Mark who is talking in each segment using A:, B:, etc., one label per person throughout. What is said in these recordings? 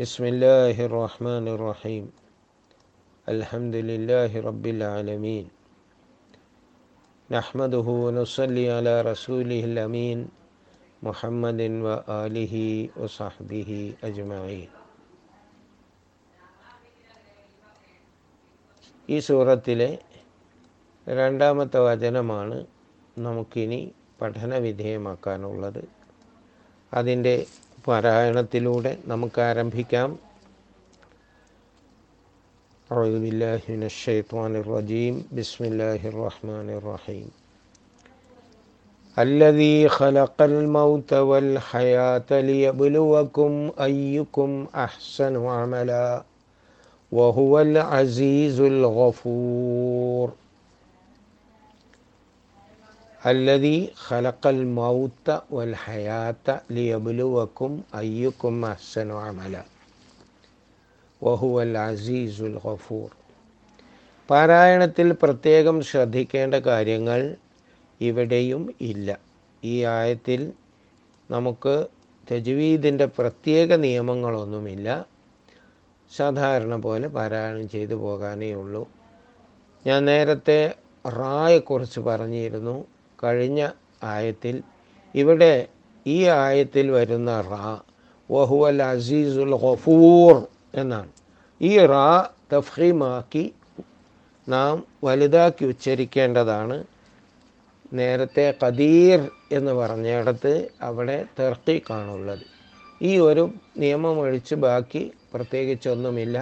A: بسم الله الرحمن الرحيم الحمد لله رب العالمين نحمده ونصلي على رسوله الأمين محمد وآله وصحبه أجمعين ഈ സൂറത്തിലെ രണ്ടാമത്തെ വചനമാണ് നമുക്കിനി പഠന വിധേയമാക്കാനുള്ളത് അതിൻ്റെ പാരായണത്തിലൂടെ നമുക്ക് ആരംഭിക്കാം أعوذ بالله من الشيطان الرجيم بسم الله الرحمن الرحيم الذي خلق الموت والحياة ليبلوكم أيكم أحسن عملا وهو العزيز الغفور അല്ലതി ഖലഖൽ മൗത്ത വൽ ഹയാത്ത ലിയബ്ലുവക്കും അയ്യുക്കും അഹ്സനു അമല. വഹുവൽ അസീസുൽ ഖഫൂർ പാരായണത്തിൽ പ്രത്യേകം ശ്രദ്ധിക്കേണ്ട കാര്യങ്ങൾ ഇവിടെയും ഇല്ല. ഈ ആയത്തിൽ നമുക്ക് തജ്വീദിന്റെ പ്രത്യേക നിയമങ്ങളൊന്നുമില്ല. സാധാരണ പോലെ പാരായണം ചെയ്തു പോകാനേ ഉള്ളൂ. ഞാൻ നേരത്തെ റായെക്കുറിച്ച് പറഞ്ഞിരുന്നു. കഴിഞ്ഞ ആയത്തിൽ. ഇവിടെ ഈ ആയത്തിൽ വരുന്ന റാ വഹുവൽ അസീസുൽ ഗഫൂർ എന്നാണ്. ഈ റാ തഫീമാക്കി നാം വലുതാക്കി ഉച്ചരിക്കേണ്ടതാണ്. നേരത്തെ കദീർ എന്ന് പറഞ്ഞിടത്ത് അവിടെ തെർക്കിക്കാണുള്ളത് ഈ ഒരു നിയമം ഒഴിച്ച് ബാക്കി പ്രത്യേകിച്ചൊന്നുമില്ല.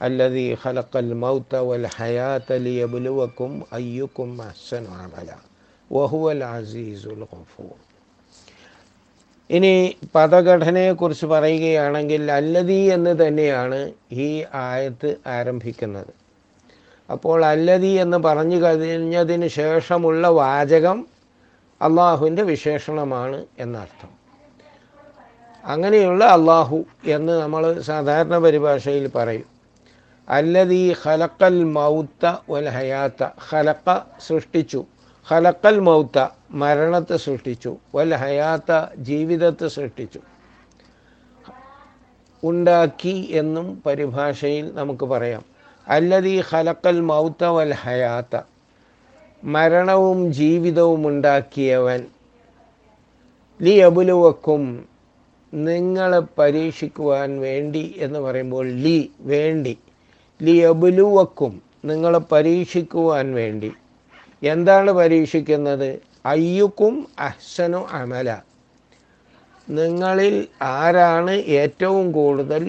A: അല്ലതി ഹലക്കൽ മൗത്ത വൽ ഹയാത്ത ലിയബുലുവക്കും അയ്യുക്കും അശ്വനാണല്ല വഹുവൽ അസീസുൽ ഖഫൂർ ഇനി പദഘടനയെക്കുറിച്ച് പറയുകയാണെങ്കിൽ അല്ലതി എന്ന് തന്നെയാണ് ഈ ആയത്ത് ആരംഭിക്കുന്നത്. അപ്പോൾ അല്ലതി എന്ന് പറഞ്ഞു കഴിഞ്ഞതിന് ശേഷമുള്ള വാചകം അള്ളാഹുവിന്റെ വിശേഷണമാണ് എന്നർത്ഥം. അങ്ങനെയുള്ള അള്ളാഹു എന്ന് നമ്മൾ സാധാരണ പരിഭാഷയിൽ പറയും. അല്ലതി ഖലക്കൽ മൗത്ത വൽ ഹയാത്ത ഖലക്ക സൃഷ്ടിച്ചു. ഖലക്കൽ മൗത്ത മരണത്തെ സൃഷ്ടിച്ചു വൽ ഹയാത്ത ജീവിതത്തെ സൃഷ്ടിച്ചു. ഉണ്ടാക്കി എന്നും പരിഭാഷയിൽ നമുക്ക് പറയാം. അല്ലതി ഖലക്കൽ മൗത്ത വൽ ഹയാത്ത മരണവും ജീവിതവും ഉണ്ടാക്കിയവൻ ലി അബുലുവക്കും നിങ്ങളെ പരീക്ഷിക്കുവാൻ വേണ്ടി എന്ന് പറയുമ്പോൾ ലി വേണ്ടി ലി അബുലുവക്കും നിങ്ങളെ പരീക്ഷിക്കുവാൻ വേണ്ടി. എന്താണ് പരീക്ഷിക്കുന്നത്? അയ്യുക്കും അഹ്സനു അമല. നിങ്ങളിൽ ആരാണ് ഏറ്റവും കൂടുതൽ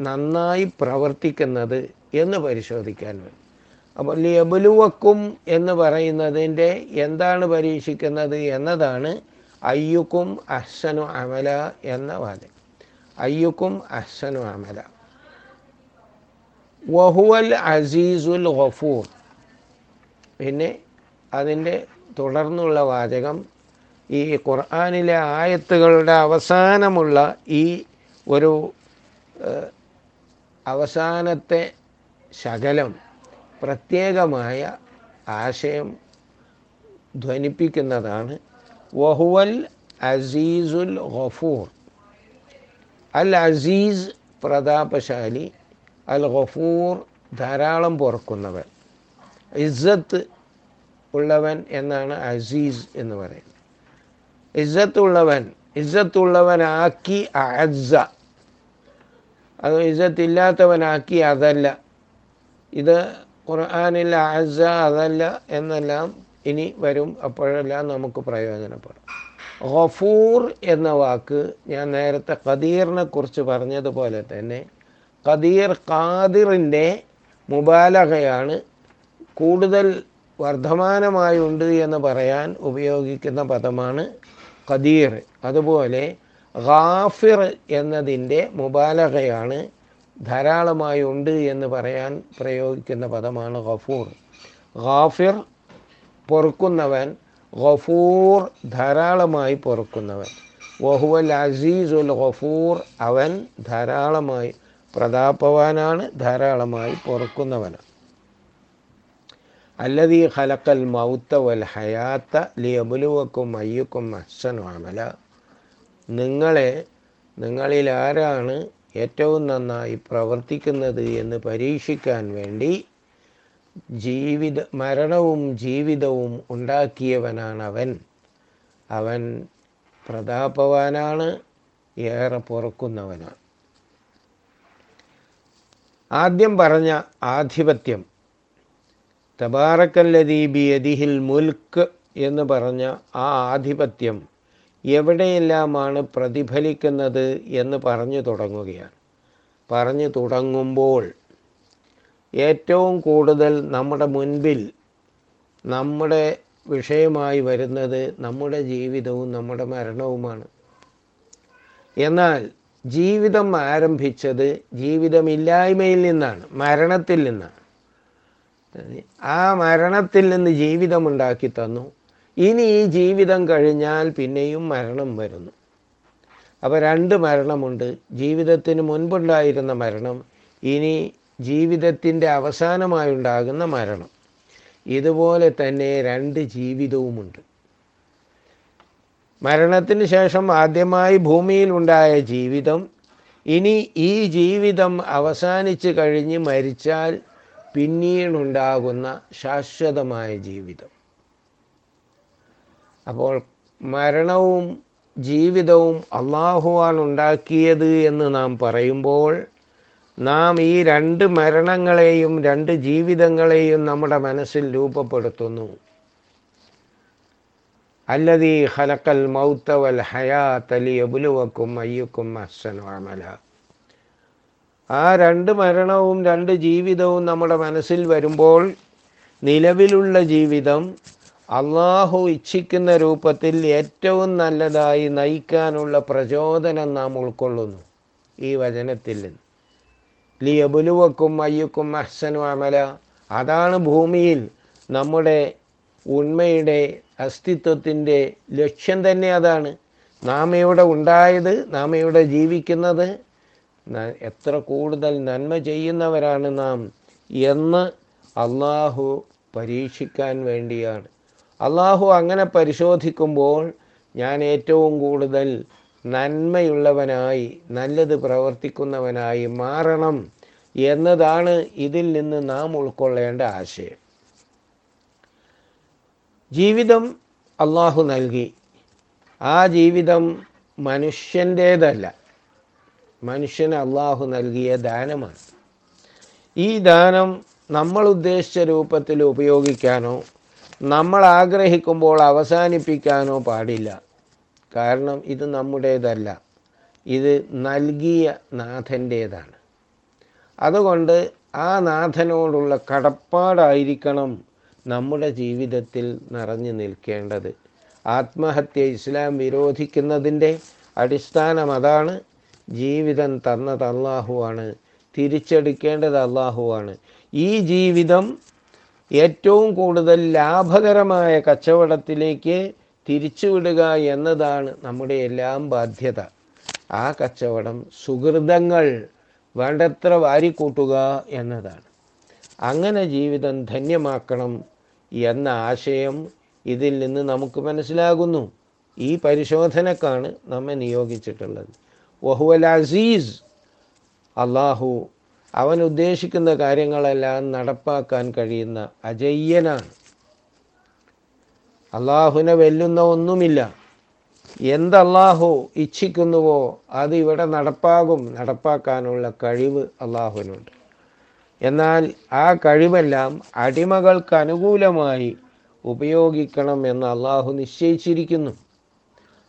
A: നന്നായി പ്രവർത്തിക്കുന്നത് എന്ന് പരിശോധിക്കാൻ അപ്പോൾ ലബലുവക്കും എന്ന് പറയുന്നതിന്റെ എന്താണ് പരീക്ഷിക്കുന്നത് എന്നതാണ് അയ്യുക്കും അഹ്സനു അമല എന്ന വാദം അയ്യുക്കും അഹ്സനു അമല. വഹുവൽ അസീസുൽ ഗഫൂർ. പിന്നെ അതിന്റെ തുടർന്നുള്ള വാചകം ഈ ഖുർആാനിലെ ആയത്തുകളുടെ അവസാനമുള്ള ഈ ഒരു അവസാനത്തെ ശകലം പ്രത്യേകമായ ആശയം ധ്വനിപ്പിക്കുന്നതാണ്. വഹുവൽ അസീസുൽ ഗഫൂർ. അൽ അസീസ് പ്രതാപശാലി അൽ ഗഫൂർ ധാരാളം പുറക്കുന്നവൻ. ഇസ്സത്ത് ഉള്ളവൻ എന്നാണ് അസീസ് എന്ന് പറയുന്നത്. ഇസ്സത്തുള്ളവൻ ഇസ്സത്തുള്ളവനാക്കി അഅസ്സ. അത് ഇസ്സത്തില്ലാത്തവനാക്കി അതല്ല. ഇത് ഖുർആാനിൽ അസ അതല്ല എന്നെല്ലാം ഇനി വരും അപ്പോഴെല്ലാം നമുക്ക് പ്രയോജനപ്പെടും. ഗഫൂർ എന്ന വാക്ക് ഞാൻ നേരത്തെ ഖദീറിനെ കുറിച്ച് പറഞ്ഞതുപോലെ തന്നെ ഖദീർ ഖാദിറിന്റെ മുബാലകയാണ് കൂടുതൽ വർദ്ധമാനമായുണ്ട് എന്ന് പറയാൻ ഉപയോഗിക്കുന്ന പദമാണ് ഖദീർ. അതുപോലെ ഗാഫിർ എന്നതിന്റെ മുബാലകയാണ് ധാരാളമായി ഉണ്ട് എന്ന് പറയാൻ പ്രയോഗിക്കുന്ന പദമാണ് ഗഫൂർ. ഗാഫിർ പൊറുക്കുന്നവൻ ഗഫൂർ ധാരാളമായി പൊറുക്കുന്നവൻ. വഹുവൽ അസീസുൽ ഗഫൂർ അവൻ ധാരാളമായി പ്രതാപവാനാണ് ധാരാളമായി പൊറുക്കുന്നവനാണ്. അല്ലതീ ഖലക്കൽ മൗത്ത വൽ ഹയാത്ത ലിയബുലുവക്കും അയ്യുക്കും അഹ്സനു അമല. നിങ്ങളെ നിങ്ങളിൽ ആരാണ് ഏറ്റവും നന്നായി പ്രവർത്തിക്കുന്നത് എന്ന് പരീക്ഷിക്കാൻ വേണ്ടി ജീവിത മരണവും ജീവിതവും ഉണ്ടാക്കിയവനാണ് അവൻ അവൻ പ്രതാപവാനാണ് ഏറെ പൊറുക്കുന്നവനാണ്. ആദ്യം പറഞ്ഞ ആധിപത്യം തബാറക്കല്ലദീ ബിയദിഹിൽ മുൽക്ക് എന്ന് പറഞ്ഞ ആ ആധിപത്യം എവിടെയെല്ലാമാണ് പ്രതിഫലിക്കുന്നത് എന്ന് പറഞ്ഞു തുടങ്ങുകയാണ്. പറഞ്ഞു തുടങ്ങുമ്പോൾ ഏറ്റവും കൂടുതൽ നമ്മുടെ മുൻപിൽ നമ്മുടെ വിഷയമായി വരുന്നത് നമ്മുടെ ജീവിതവും നമ്മുടെ മരണവുമാണ്. എന്നാൽ ജീവിതം ആരംഭിച്ചത് ജീവിതമില്ലായ്മയിൽ നിന്നാണ് മരണത്തിൽ നിന്നാണ്. ആ മരണത്തിൽ നിന്ന് ജീവിതം ഉണ്ടാക്കി തന്നു. ഇനി ഈ ജീവിതം കഴിഞ്ഞാൽ പിന്നെയും മരണം വരുന്നു. അപ്പോൾ രണ്ട് മരണമുണ്ട്. ജീവിതത്തിന് മുൻപുണ്ടായിരുന്ന മരണം ഇനി ജീവിതത്തിന്റെ അവസാനമായുണ്ടാകുന്ന മരണം. ഇതുപോലെ തന്നെ രണ്ട് ജീവിതവുമുണ്ട്. മരണത്തിന് ശേഷം ആദ്യമായി ഭൂമിയിൽ ഉണ്ടായ ജീവിതം ഇനി ഈ ജീവിതം അവസാനിച്ച് കഴിഞ്ഞ് മരിച്ചാൽ പിന്നീടുണ്ടാകുന്ന ശാശ്വതമായ ജീവിതം. അപ്പോൾ മരണവും ജീവിതവും അള്ളാഹുവാണ് ഉണ്ടാക്കിയത് എന്ന് നാം പറയുമ്പോൾ നാം ഈ രണ്ട് മരണങ്ങളെയും രണ്ട് ജീവിതങ്ങളെയും നമ്മുടെ മനസ്സിൽ രൂപപ്പെടുത്തുന്നു. അല്ലതീ ഹലക്കൽ മൗത്തവൽ ഹയാ തലിയ ബുലുവക്കും അയ്യക്കും അഹ്സനു അമല. ആ രണ്ട് മരണവും രണ്ട് ജീവിതവും നമ്മുടെ മനസ്സിൽ വരുമ്പോൾ നിലവിലുള്ള ജീവിതം അള്ളാഹു ഇച്ഛിക്കുന്ന രൂപത്തിൽ ഏറ്റവും നല്ലതായി നയിക്കാനുള്ള പ്രചോദനം നാം ഉൾക്കൊള്ളുന്നു ഈ വചനത്തിൽ നിന്ന്. ലിയബുലുവക്കും അയ്യക്കും അഹ്സനു അമല. അതാണ് ഭൂമിയിൽ നമ്മുടെ ഉണ്മയുടെ അസ്തിത്വത്തിന്റെ ലക്ഷ്യം തന്നെ അതാണ്. നാം ഇവിടെ ഉണ്ടായത് നാം ഇവിടെ ജീവിക്കുന്നത് എത്ര കൂടുതൽ നന്മ ചെയ്യുന്നവരാണ് നാം എന്ന് അള്ളാഹു പരീക്ഷിക്കാൻ വേണ്ടിയാണ്. അള്ളാഹു അങ്ങനെ പരിശോധിക്കുമ്പോൾ ഞാൻ ഏറ്റവും കൂടുതൽ നന്മയുള്ളവനായി നല്ലത് പ്രവർത്തിക്കുന്നവനായി മാറണം എന്നതാണ് ഇതിൽ നിന്ന് നാം ഉൾക്കൊള്ളേണ്ട ആശയം. ജീവിതം അള്ളാഹു നൽകി. ആ ജീവിതം മനുഷ്യന്റേതല്ല. മനുഷ്യന് അള്ളാഹു നൽകിയ ദാനമാണ്. ഈ ദാനം നമ്മൾ ഉദ്ദേശിച്ച രൂപത്തിൽ ഉപയോഗിക്കാനോ നമ്മൾ ആഗ്രഹിക്കുമ്പോൾ അവസാനിപ്പിക്കാനോ പാടില്ല. കാരണം ഇത് നമ്മുടേതല്ല. ഇത് നൽകിയ നാഥന്റേതാണ് അതുകൊണ്ട് ആ നാഥനോടുള്ള കടപ്പാടായിരിക്കണം നമ്മുടെ ജീവിതത്തിൽ നിറഞ്ഞു നിൽക്കേണ്ടത്. ആത്മഹത്യ ഇസ്ലാം വിരോധിക്കുന്നതിന്റെ അടിസ്ഥാനം അതാണ്. ജീവിതം തന്നത് അള്ളാഹുവാണ് തിരിച്ചെടുക്കേണ്ടത് അള്ളാഹുവാണ് ഈ ജീവിതം ഏറ്റവും കൂടുതൽ ലാഭകരമായ കച്ചവടത്തിലേക്ക് തിരിച്ചുവിടുക എന്നതാണ് നമ്മുടെ എല്ലാം ബാധ്യത. ആ കച്ചവടം സുഹൃതങ്ങൾ വേണ്ടത്ര വാരിക്കൂട്ടുക എന്നതാണ്. അങ്ങനെ ജീവിതം ധന്യമാക്കണം എന്ന ആശയം ഇതിൽ നിന്ന് നമുക്ക് മനസ്സിലാകുന്നു. ഈ പരിശോധനക്കാണ് നമ്മെ നിയോഗിച്ചിട്ടുള്ളത്. വഹുവൽ അസീസ്. അള്ളാഹു അവൻ ഉദ്ദേശിക്കുന്ന കാര്യങ്ങളെല്ലാം നടപ്പാക്കാൻ കഴിയുന്ന അജയ്യനാണ്. അള്ളാഹുവിനെ വെല്ലുന്ന ഒന്നുമില്ല. എന്തല്ലാഹു ഇച്ഛിക്കുന്നുവോ അത് ഇവിടെ നടപ്പാകും നടപ്പാക്കാനുള്ള കഴിവ് അള്ളാഹുവിനുണ്ട് എന്നാൽ ആ കഴിവെല്ലാം അടിമകൾക്ക് അനുകൂലമായി ഉപയോഗിക്കണം എന്ന് അള്ളാഹു നിശ്ചയിച്ചിരിക്കുന്നു.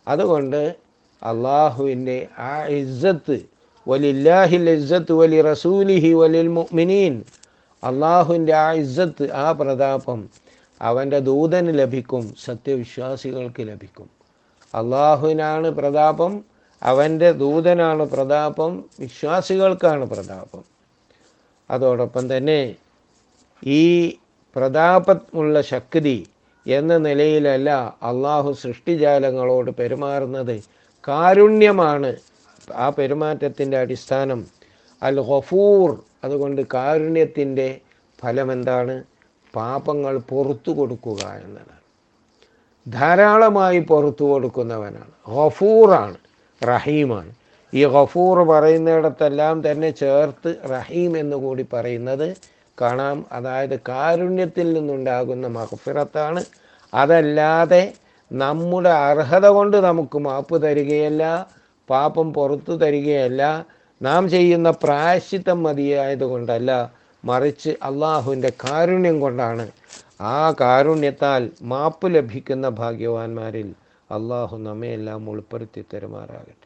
A: അതുകൊണ്ട് അള്ളാഹുവിന്റെ ആ ഇസ്സത്ത് വലില്ലാഹിൽ ഇസ്സത്ത് വലി റസൂലിഹി വലിൽ മുഅ്മിനീൻ. അള്ളാഹുവിന്റെ ആ ഇസ്സത്ത് ആ പ്രതാപം അവന്റെ ദൂതന് ലഭിക്കും സത്യവിശ്വാസികൾക്ക് ലഭിക്കും. അള്ളാഹുവിനാണ് പ്രതാപം അവന്റെ ദൂതനാണ് പ്രതാപം വിശ്വാസികൾക്കാണ് പ്രതാപം. അതോടൊപ്പം തന്നെ ഈ പ്രതാപമുള്ള ശക്തി എന്ന നിലയിലല്ല അള്ളാഹു സൃഷ്ടിജാലങ്ങളോട് പെരുമാറുന്നത് കാരുണ്യമാണ്. ആ പെരുമാറ്റത്തിന്റെ അടിസ്ഥാനം അൽ ഹഫൂർ അതുകൊണ്ട് കാരുണ്യത്തിന്റെ ഫലം എന്താണ് പാപങ്ങൾ പുറത്തു കൊടുക്കുക എന്നതാണ്. ധാരാളമായി പുറത്തു കൊടുക്കുന്നവനാണ്. ഹഫൂറാണ് റഹീമാണ്. ഈ ഗഫൂർ പറയുന്നിടത്തെല്ലാം തന്നെ ചേർത്ത് റഹീം എന്ന് കൂടി പറയുന്നത് കാണാം. അതായത് കാരുണ്യത്തിൽ നിന്നുണ്ടാകുന്ന മഹഫിറത്താണ് അതല്ലാതെ നമ്മുടെ അർഹത കൊണ്ട് നമുക്ക് മാപ്പ് തരികയല്ല പാപം പുറത്തു തരികയല്ല. നാം ചെയ്യുന്ന പ്രായശ്ചിത്തം മതിയായതുകൊണ്ടല്ല മറിച്ച് അള്ളാഹുവിന്റെ കാരുണ്യം കൊണ്ടാണ്. ആ കാരുണ്യത്താൽ മാപ്പ് ലഭിക്കുന്ന ഭാഗ്യവാന്മാരിൽ അള്ളാഹു നമ്മയെല്ലാം ഉൾപ്പെടുത്തി തരുമാറാകട്ടെ.